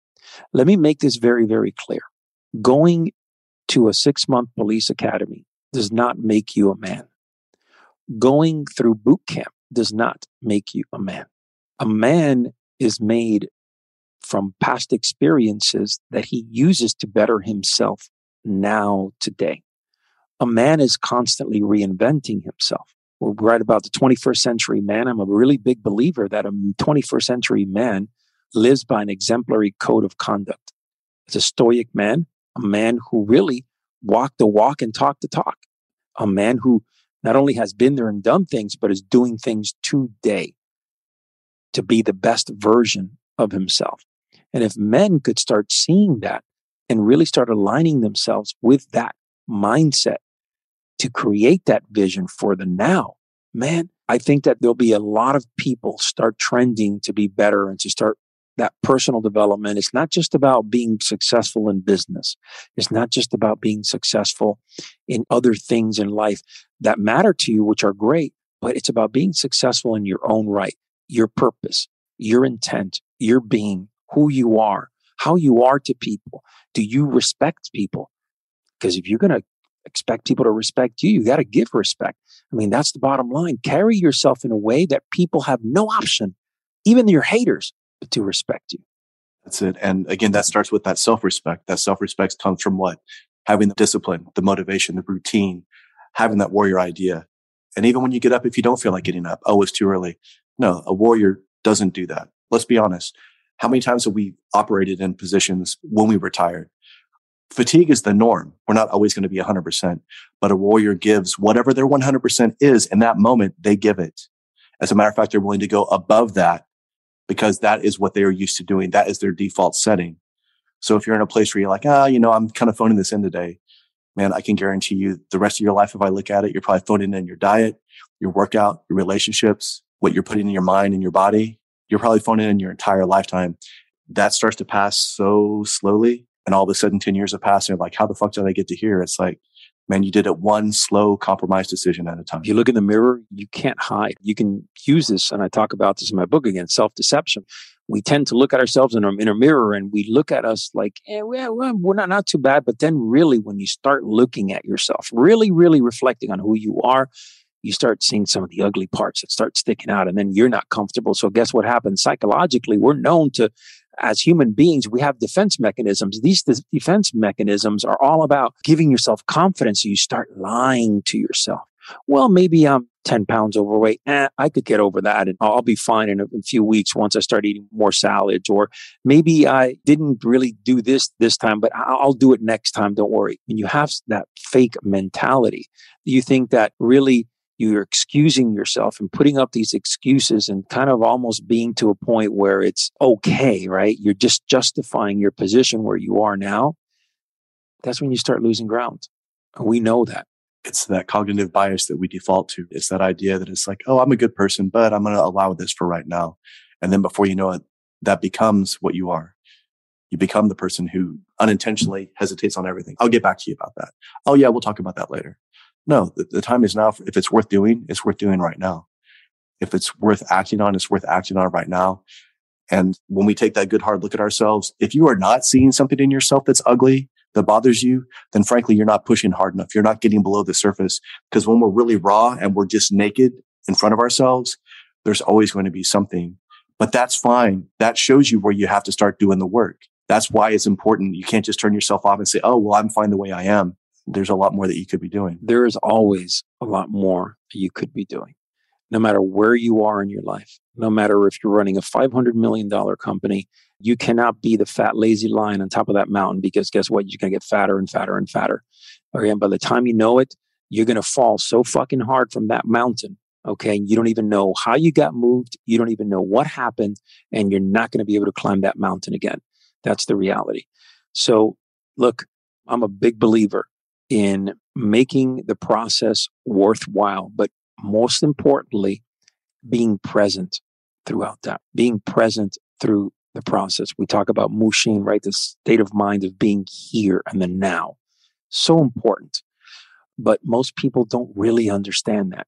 Let me make this very, very clear. Going to a six month police academy does not make you a man going through boot camp does not make you a man. A man is made from past experiences that he uses to better himself now, today. A man is constantly reinventing himself. We're right about the 21st century man. I'm a really big believer that a 21st century man lives by an exemplary code of conduct. It's a stoic man, a man who really walked the walk and talked the talk, a man who not only has been there and done things, but is doing things today to be the best version of himself. And if men could start seeing that and really start aligning themselves with that mindset to create that vision for the now, man, I think that there'll be a lot of people start trending to be better and to start that personal development. It's not just about being successful in business. It's not just about being successful in other things in life that matter to you, which are great, but it's about being successful in your own right, your purpose, your intent, your being, who you are, how you are to people. Do you respect people? Because if you're going to expect people to respect you, you got to give respect. I mean, that's the bottom line. Carry yourself in a way that people have no option, even your haters, but to respect you. That's it. And again, that starts with that self respect. That self respect comes from what? Having the discipline, the motivation, the routine, having that warrior idea. And even when you get up, if you don't feel like getting up, oh, it's too early. No, a warrior doesn't do that. Let's be honest. How many times have we operated in positions when we were tired? Fatigue is the norm. We're not always going to be 100%, but a warrior gives whatever their 100% is in that moment, they give it. As a matter of fact, they're willing to go above that because that is what they are used to doing. That is their default setting. So if you're in a place where you're like, ah, you know, I'm kind of phoning this in today, man, I can guarantee you the rest of your life, if I look at it, you're probably phoning in your diet, your workout, your relationships, what you're putting in your mind and your body. You're probably phoning in your entire lifetime. That starts to pass so slowly. And all of a sudden 10 years have passed and like, how the fuck did I get to here? It's like, man, you did it one slow compromise decision at a time. If you look in the mirror, you can't hide. You can use this. And I talk about this in my book again, self deception we tend to look at ourselves in a mirror and we look at us like, eh, well, we're not, not too bad. But then really, when you start looking at yourself, really, really reflecting on who you are, you start seeing some of the ugly parts that start sticking out and then you're not comfortable. So guess what happens? Psychologically, we're known to, as human beings, we have defense mechanisms. These defense mechanisms are all about giving yourself confidence. So you start lying to yourself well, maybe I'm 10 pounds overweight. Eh, I could get over that and I'll be fine in a, a, few weeks once I start eating more salads. Or maybe I didn't really do this this time, but I'll do it next time. Don't worry. When you have that fake mentality, you think that really you're excusing yourself and putting up these excuses and kind of almost being to a point where it's okay, right? You're just justifying your position where you are now. That's when you start losing ground. We know that it's that cognitive bias that we default to. It's that idea that it's like, oh, I'm a good person, but I'm going to allow this for right now. And then before you know it, that becomes what you are. You become the person who unintentionally hesitates on everything. I'll get back to you about that. Oh, yeah, we'll talk about that later. No, the, the time is now. If it's worth doing, it's worth doing right now. If it's worth acting on, it's worth acting on right now. And when we take that good hard look at ourselves, if you are not seeing something in yourself that's ugly, that bothers you, then frankly, you're not pushing hard enough. You're not getting below the surface because when we're really raw and we're just naked in front of ourselves, there's always going to be something, but that's fine. That shows you where you have to start doing the work. That's why it's important. You can't just turn yourself off and say, Oh, well, I'm fine the way I am. There's a lot more that you could be doing. There is always a lot more you could be doing, no matter where you are in your life, no matter if you're running a $500 million company you cannot be the fat, lazy lion on top of that mountain because guess what? You're going to get fatter and fatter and fatter. Okay. And by the time you know it, you're going to fall so fucking hard from that mountain. Okay. You don't even know how you got moved. You don't even know what happened. And you're not going to be able to climb that mountain again. That's the reality. So, look, I'm a big believer in making the process worthwhile, but most importantly, being present throughout that, being present through the process. We talk about mushin, right? The state of mind of being here and the now. So important. But most people don't really understand that.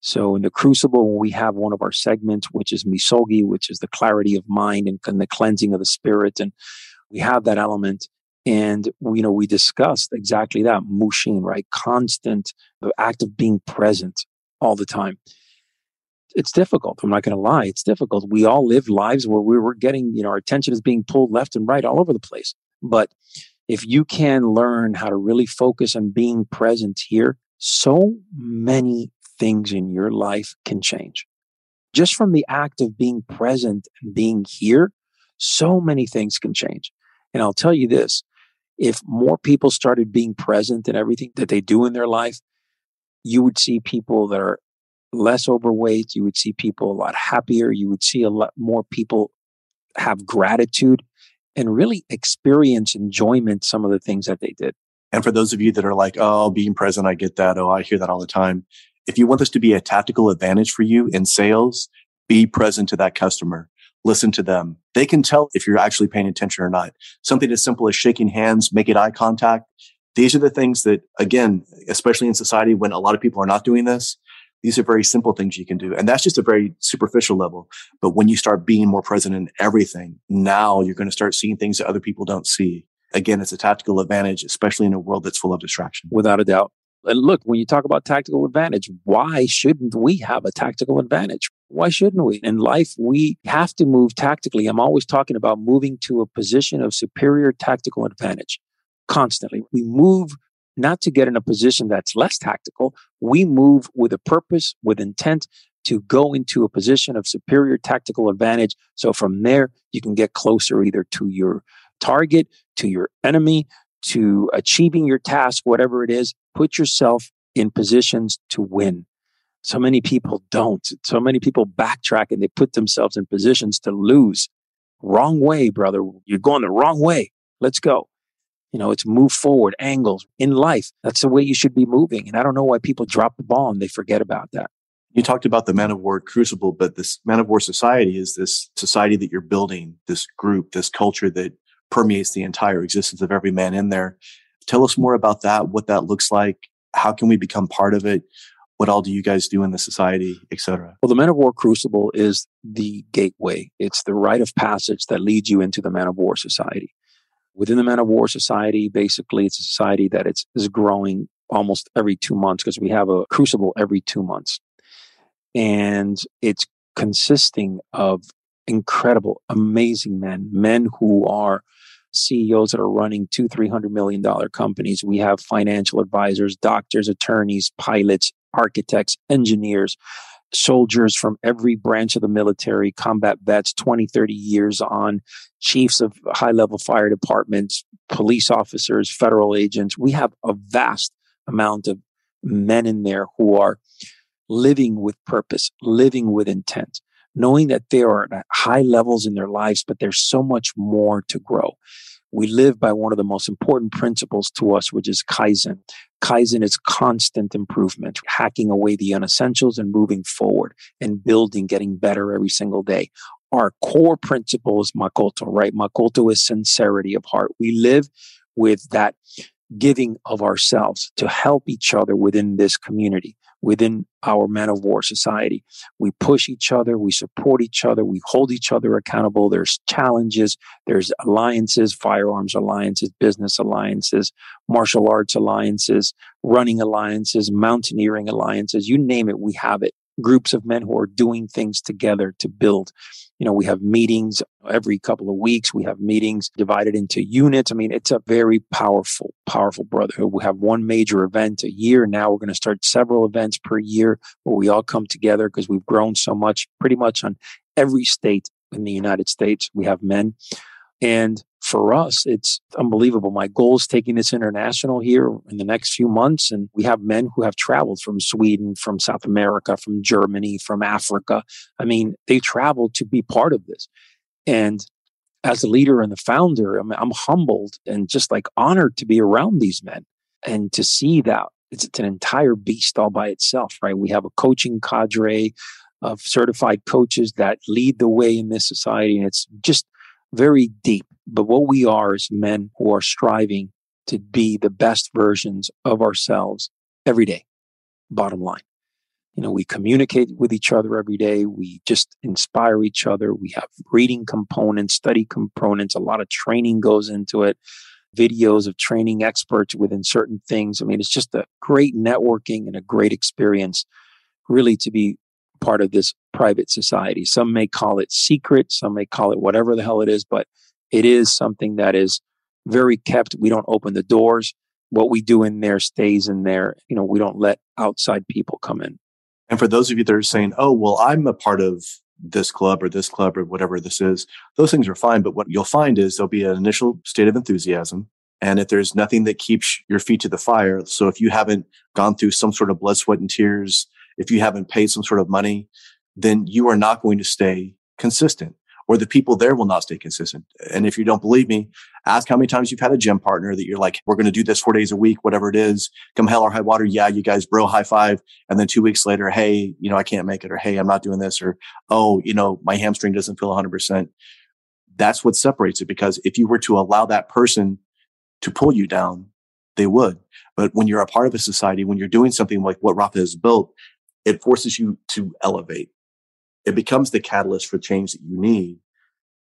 So in the crucible, we have one of our segments, which is misogi, which is the clarity of mind and, and the cleansing of the spirit. And we have that element. And you know, we discussed exactly that, mushin, right? Constant, the act of being present all the time it's difficult. I'm not going to lie. It's difficult. We all live lives where we were getting, you know, our attention is being pulled left and right all over the place. But if you can learn how to really focus on being present here, so many things in your life can change. Just from the act of being present and being here, so many things can change. And I'll tell you this if more people started being present in everything that they do in their life, you would see people that are less overweight. You would see people a lot happier. You would see a lot more people have gratitude and really experience enjoyment some of the things that they did. And for those of you that are like, oh, being present, I get that. Oh, I hear that all the time. If you want this to be a tactical advantage for you in sales, be present to that customer. Listen to them. They can tell if you're actually paying attention or not. Something as simple as shaking hands, making eye contact. These are the things that, again, especially in society when a lot of people are not doing this, These are very simple things you can do. And that's just a very superficial level. But when you start being more present in everything, now you're going to start seeing things that other people don't see. Again, it's a tactical advantage, especially in a world that's full of distraction. Without a doubt. And look, when you talk about tactical advantage, why shouldn't we have a tactical advantage? Why shouldn't we? In life, we have to move tactically. I'm always talking about moving to a position of superior tactical advantage constantly. We move not to get in a position that's less tactical. We move with a purpose, with intent to go into a position of superior tactical advantage. So from there, you can get closer either to your target, to your enemy, to achieving your task, whatever it is. Put yourself in positions to win. So many people don't. So many people backtrack and they put themselves in positions to lose. Wrong way, brother. You're going the wrong way. Let's go. You know, it's move forward, angles in life. That's the way you should be moving. And I don't know why people drop the ball and they forget about that. You talked about the man of war crucible, but this man of war society is this society that you're building, this group, this culture that permeates the entire existence of every man in there. Tell us more about that, what that looks like. How can we become part of it? What all do you guys do in the society, etc.? Well, the Man of War Crucible is the gateway. It's the rite of passage that leads you into the Man of War Society within the Man of War Society, basically, it's a society that it's, is growing almost every two months because we have a crucible every two months. And it's consisting of incredible, amazing men, men who are CEOs that are running two, three hundred million dollar companies. We have financial advisors, doctors, attorneys, pilots, architects, engineers, soldiers from every branch of the military, combat vets, 20, 30 years on, chiefs of high level fire departments, police officers, federal agents. We have a vast amount of men in there who are living with purpose, living with intent, knowing that they are at high levels in their lives, but there's so much more to grow. We live by one of the most important principles to us, which is Kaizen. Kaizen is constant improvement, hacking away the unessentials and moving forward and building, getting better every single day. Our core principle is Makoto, right? Makoto is sincerity of heart. We live with that giving of ourselves to help each other within this community, within our man of war society. We push each other, we support each other, we hold each other accountable. There's challenges, there's alliances, firearms alliances, business alliances, martial arts alliances, running alliances, mountaineering alliances, you name it, we have it groups of men who are doing things together to build. You know, we have meetings every couple of weeks. We have meetings divided into units. I mean, it's a very powerful, powerful brotherhood. We have one major event a year. Now we're going to start several events per year where we all come together because we've grown so much, pretty much on every state in the United States. We have men. And for us, it's unbelievable. My goal is taking this international here in the next few months. And we have men who have traveled from Sweden, from South America, from Germany, from Africa. I mean, they traveled to be part of this. And as a leader and the founder, I'm, I'm humbled and just like honored to be around these men and to see that it's, it's an entire beast all by itself, right? We have a coaching cadre of certified coaches that lead the way in this society. And it's just very deep. But what we are is men who are striving to be the best versions of ourselves every day. Bottom line. You know, we communicate with each other every day. We just inspire each other. We have reading components, study components. A lot of training goes into it, videos of training experts within certain things. I mean, it's just a great networking and a great experience, really, to be part of this private society. Some may call it secret, some may call it whatever the hell it is, but it is something that is very kept. We don't open the doors. What we do in there stays in there. You know, we don't let outside people come in. And for those of you that are saying, oh, well, I'm a part of this club or this club or whatever this is, those things are fine. But what you'll find is there'll be an initial state of enthusiasm. And if there's nothing that keeps your feet to the fire, so if you haven't gone through some sort of blood, sweat, and tears, if you haven't paid some sort of money, then you are not going to stay consistent or the people there will not stay consistent. And if you don't believe me, ask how many times you've had a gym partner that you're like, we're going to do this four days a week, whatever it is. Come hell or high water. Yeah, you guys bro high five. And then two weeks later, hey, you know, I can't make it or hey, I'm not doing this or, oh, you know, my hamstring doesn't feel 100%. That's what separates it because if you were to allow that person to pull you down, they would. But when you're a part of a society, when you're doing something like what Rafa has built, it forces you to elevate. It becomes the catalyst for change that you need.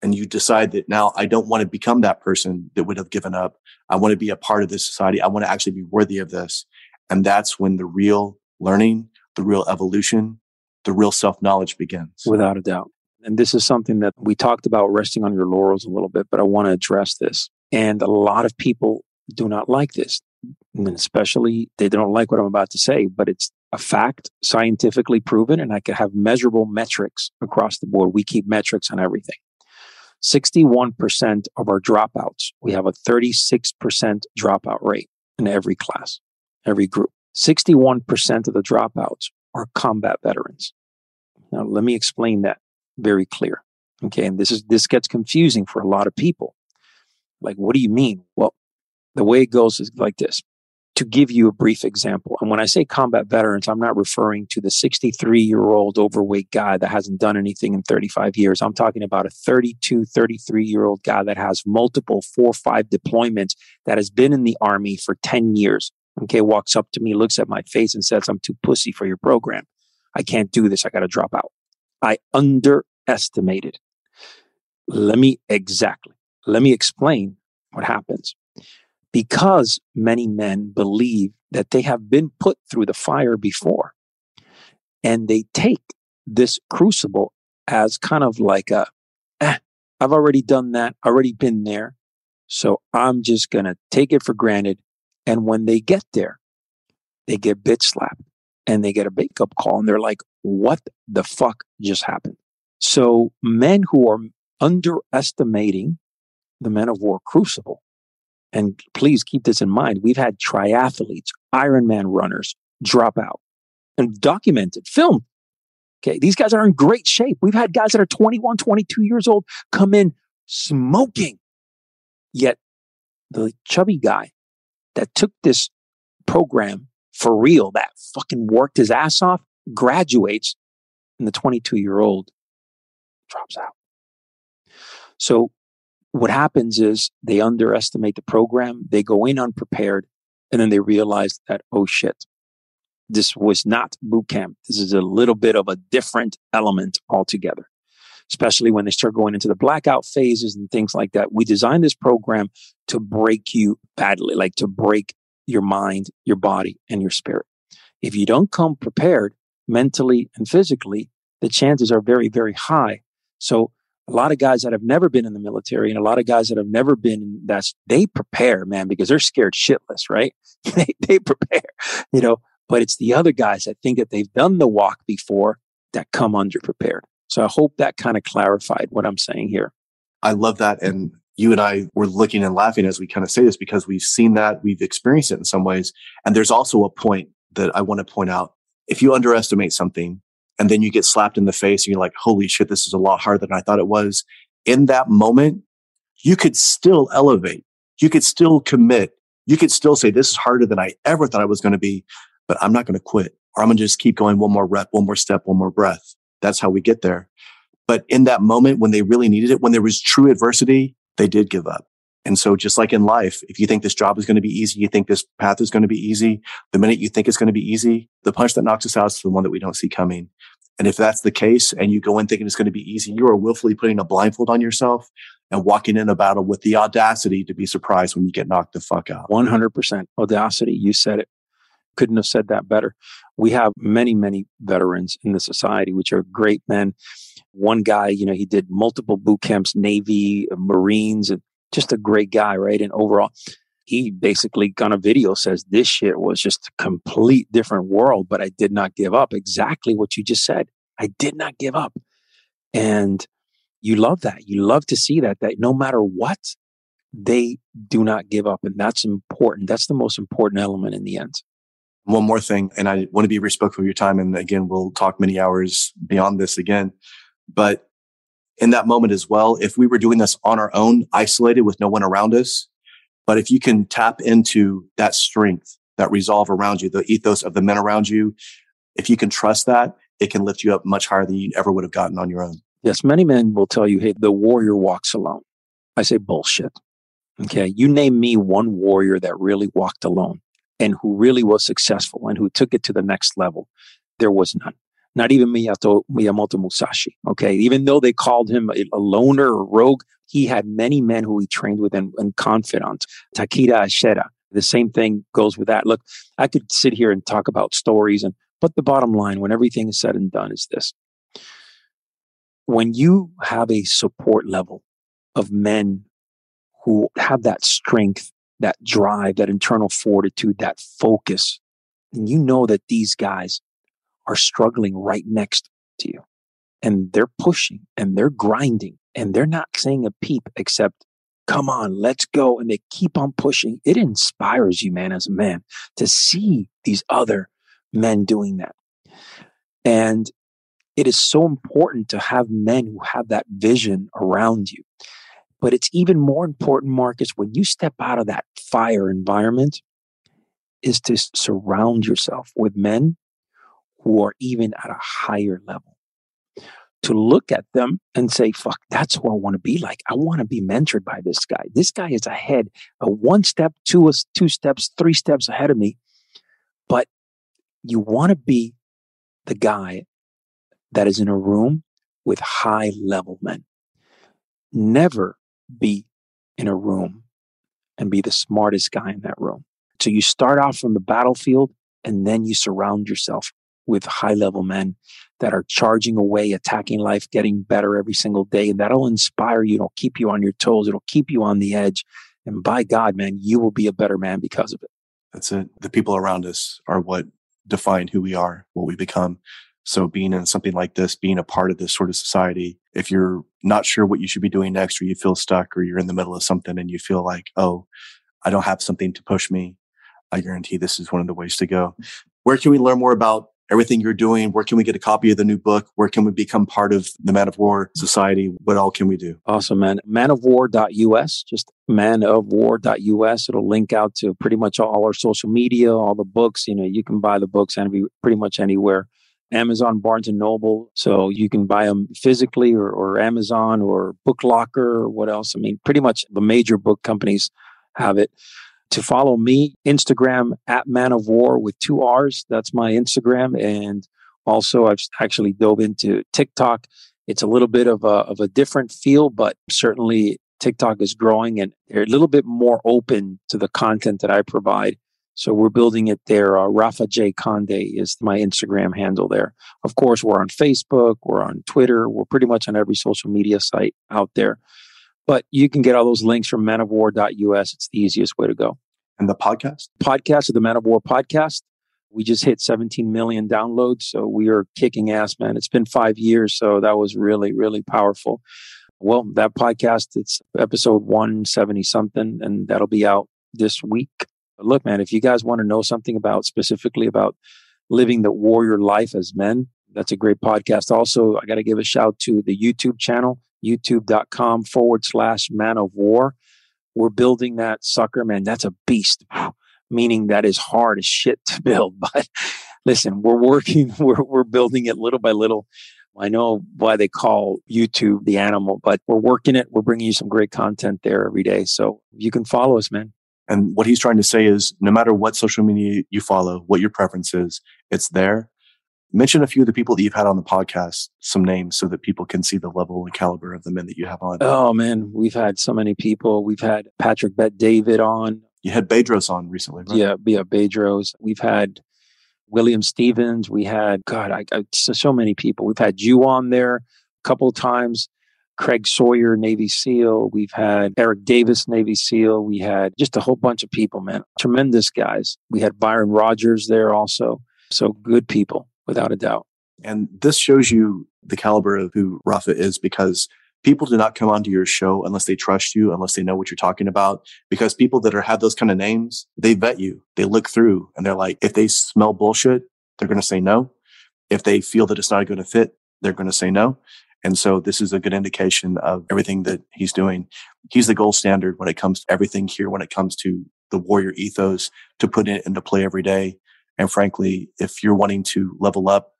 And you decide that now I don't want to become that person that would have given up. I want to be a part of this society. I want to actually be worthy of this. And that's when the real learning, the real evolution, the real self knowledge begins. Without a doubt. And this is something that we talked about resting on your laurels a little bit, but I want to address this. And a lot of people do not like this. And especially they don't like what I'm about to say, but it's a fact, scientifically proven, and I can have measurable metrics across the board. We keep metrics on everything. 61% of our dropouts, we have a 36% dropout rate in every class, every group. 61% of the dropouts are combat veterans. Now, let me explain that very clear. Okay. And this is, this gets confusing for a lot of people. Like, what do you mean? Well, the way it goes is like this. To give you a brief example, and when I say combat veterans, I'm not referring to the 63 year old overweight guy that hasn't done anything in 35 years. I'm talking about a 32, 33 year old guy that has multiple four, five deployments that has been in the army for 10 years. Okay. Walks up to me, looks at my face and says, I'm too pussy for your program. I can't do this. I got to drop out. I underestimated. Let me exactly, let me explain what happens because many men believe that they have been put through the fire before and they take this crucible as kind of like a eh, I've already done that, already been there. So I'm just going to take it for granted. And when they get there, they get bitch slapped and they get a wake up call and they're like, what the fuck just happened? So men who are underestimating the men of war crucible and please keep this in mind. We've had triathletes, Ironman runners drop out and documented, filmed. Okay. These guys are in great shape. We've had guys that are 21, 22 years old come in smoking. Yet the chubby guy that took this program for real, that fucking worked his ass off, graduates, and the 22 year old drops out. So what happens is they underestimate the program, they go in unprepared, and then they realize that, oh shit, this was not boot camp. This is a little bit of a different element altogether, especially when they start going into the blackout phases and things like that. We designed this program to break you badly, like to break your mind, your body, and your spirit. If you don't come prepared mentally and physically, the chances are very, very high. So a lot of guys that have never been in the military and a lot of guys that have never been that's they prepare man because they're scared shitless right? They, they prepare you know? But it's the other guys that think that they've done the walk before that come underprepared. So i hope that kind of clarified what i'm saying here. I love that and you and i were looking and laughing as we kind of say this because we've seen that we've experienced it in some ways and there's also a point that i want to point out. If you underestimate something and then you get slapped in the face and you're like, holy shit, this is a lot harder than I thought it was. In that moment, you could still elevate. You could still commit. You could still say, this is harder than I ever thought I was going to be, but I'm not going to quit or I'm going to just keep going one more rep, one more step, one more breath. That's how we get there. But in that moment, when they really needed it, when there was true adversity, they did give up. And so just like in life, if you think this job is going to be easy, you think this path is going to be easy, the minute you think it's going to be easy, the punch that knocks us out is the one that we don't see coming. And if that's the case and you go in thinking it's going to be easy, you are willfully putting a blindfold on yourself and walking in a battle with the audacity to be surprised when you get knocked the fuck out. 100% audacity. You said it. Couldn't have said that better. We have many, many veterans in the society, which are great men. One guy, you know, he did multiple boot camps, Navy, Marines, and just a great guy, right? And overall, he basically on a video says this shit was just a complete different world, but I did not give up. Exactly what you just said. I did not give up. And you love that. You love to see that, that no matter what, they do not give up. And that's important. That's the most important element in the end. One more thing, and I want to be respectful of your time. And again, we'll talk many hours beyond this again. But in that moment as well, if we were doing this on our own, isolated with no one around us, but if you can tap into that strength, that resolve around you, the ethos of the men around you, if you can trust that, it can lift you up much higher than you ever would have gotten on your own. Yes, many men will tell you, hey, the warrior walks alone. I say bullshit. Okay. You name me one warrior that really walked alone and who really was successful and who took it to the next level. There was none. Not even Miyato, Miyamoto Musashi. Okay. Even though they called him a, a loner or rogue, he had many men who he trained with and, and confidants. Takeda Ashita. The same thing goes with that. Look, I could sit here and talk about stories and but the bottom line, when everything is said and done, is this. When you have a support level of men who have that strength, that drive, that internal fortitude, that focus, and you know that these guys are struggling right next to you. And they're pushing and they're grinding and they're not saying a peep except come on let's go. And they keep on pushing. It inspires you man as a man to see these other men doing that. And it is so important to have men who have that vision around you. But it's even more important marcus when you step out of that fire environment is to surround yourself with men who are even at a higher level. To look at them and say, fuck, that's who I want to be like. I want to be mentored by this guy. This guy is ahead, a one step, two, two steps, three steps ahead of me. But you want to be the guy that is in a room with high level men. Never be in a room and be the smartest guy in that room. So you start off from the battlefield and then you surround yourself with high level men that are charging away, attacking life, getting better every single day. And that'll inspire you. It'll keep you on your toes. It'll keep you on the edge. And by God, man, you will be a better man because of it. That's it. The people around us are what define who we are, what we become. So being in something like this, being a part of this sort of society, if you're not sure what you should be doing next, or you feel stuck, or you're in the middle of something and you feel like, oh, I don't have something to push me, I guarantee this is one of the ways to go. Where can we learn more about everything you're doing? Where can we get a copy of the new book? Where can we become part of the Man of War Society? What all can we do? Awesome, man. Manofwar.us, just manofwar.us. It'll link out to pretty much all our social media, all the books. You know, you can buy the books and be pretty much anywhere. Amazon, Barnes and Noble. So you can buy them physically or, or Amazon or Book Locker or what else. I mean, pretty much the major book companies have it to follow me, Instagram at Man of War with two R's. That's my Instagram. And also, I've actually dove into TikTok. It's a little bit of a, of a different feel, but certainly TikTok is growing and they're a little bit more open to the content that I provide. So we're building it there. Uh, Rafa J. Conde is my Instagram handle there. Of course, we're on Facebook, we're on Twitter, we're pretty much on every social media site out there. But you can get all those links from manofwar.us. It's the easiest way to go. And the podcast? Podcast of the Man of War podcast. We just hit 17 million downloads. So we are kicking ass, man. It's been five years. So that was really, really powerful. Well, that podcast, it's episode 170 something, and that'll be out this week. But Look, man, if you guys want to know something about specifically about living the warrior life as men, that's a great podcast. Also, I got to give a shout to the YouTube channel, youtube.com forward slash man of war. We're building that sucker, man. That's a beast, meaning that is hard as shit to build. But listen, we're working, we're, we're building it little by little. I know why they call YouTube the animal, but we're working it. We're bringing you some great content there every day. So you can follow us, man. And what he's trying to say is no matter what social media you follow, what your preference is, it's there mention a few of the people that you've had on the podcast, some names so that people can see the level and caliber of the men that you have on. Oh man, we've had so many people. We've had Patrick Bet David on. You had Bedros on recently, right? Yeah, yeah, Bedros. We've had William Stevens. We had God, I, I so, so many people. We've had you on there a couple of times. Craig Sawyer, Navy SEAL. We've had Eric Davis, Navy SEAL. We had just a whole bunch of people, man. Tremendous guys. We had Byron Rogers there also. So good people without a doubt. And this shows you the caliber of who Rafa is because people do not come onto your show unless they trust you, unless they know what you're talking about. Because people that are have those kind of names, they vet you, they look through and they're like, if they smell bullshit, they're going to say no. If they feel that it's not going to fit, they're going to say no. And so this is a good indication of everything that he's doing. He's the gold standard when it comes to everything here, when it comes to the warrior ethos to put it into play every day. And frankly, if you're wanting to level up,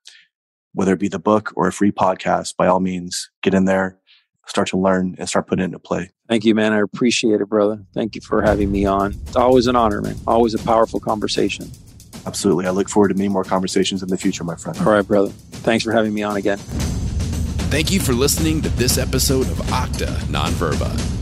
whether it be the book or a free podcast, by all means, get in there, start to learn and start putting it into play. Thank you, man. I appreciate it, brother. Thank you for having me on. It's always an honor, man. Always a powerful conversation. Absolutely. I look forward to many more conversations in the future, my friend. All right, brother. Thanks for having me on again. Thank you for listening to this episode of Octa Nonverba.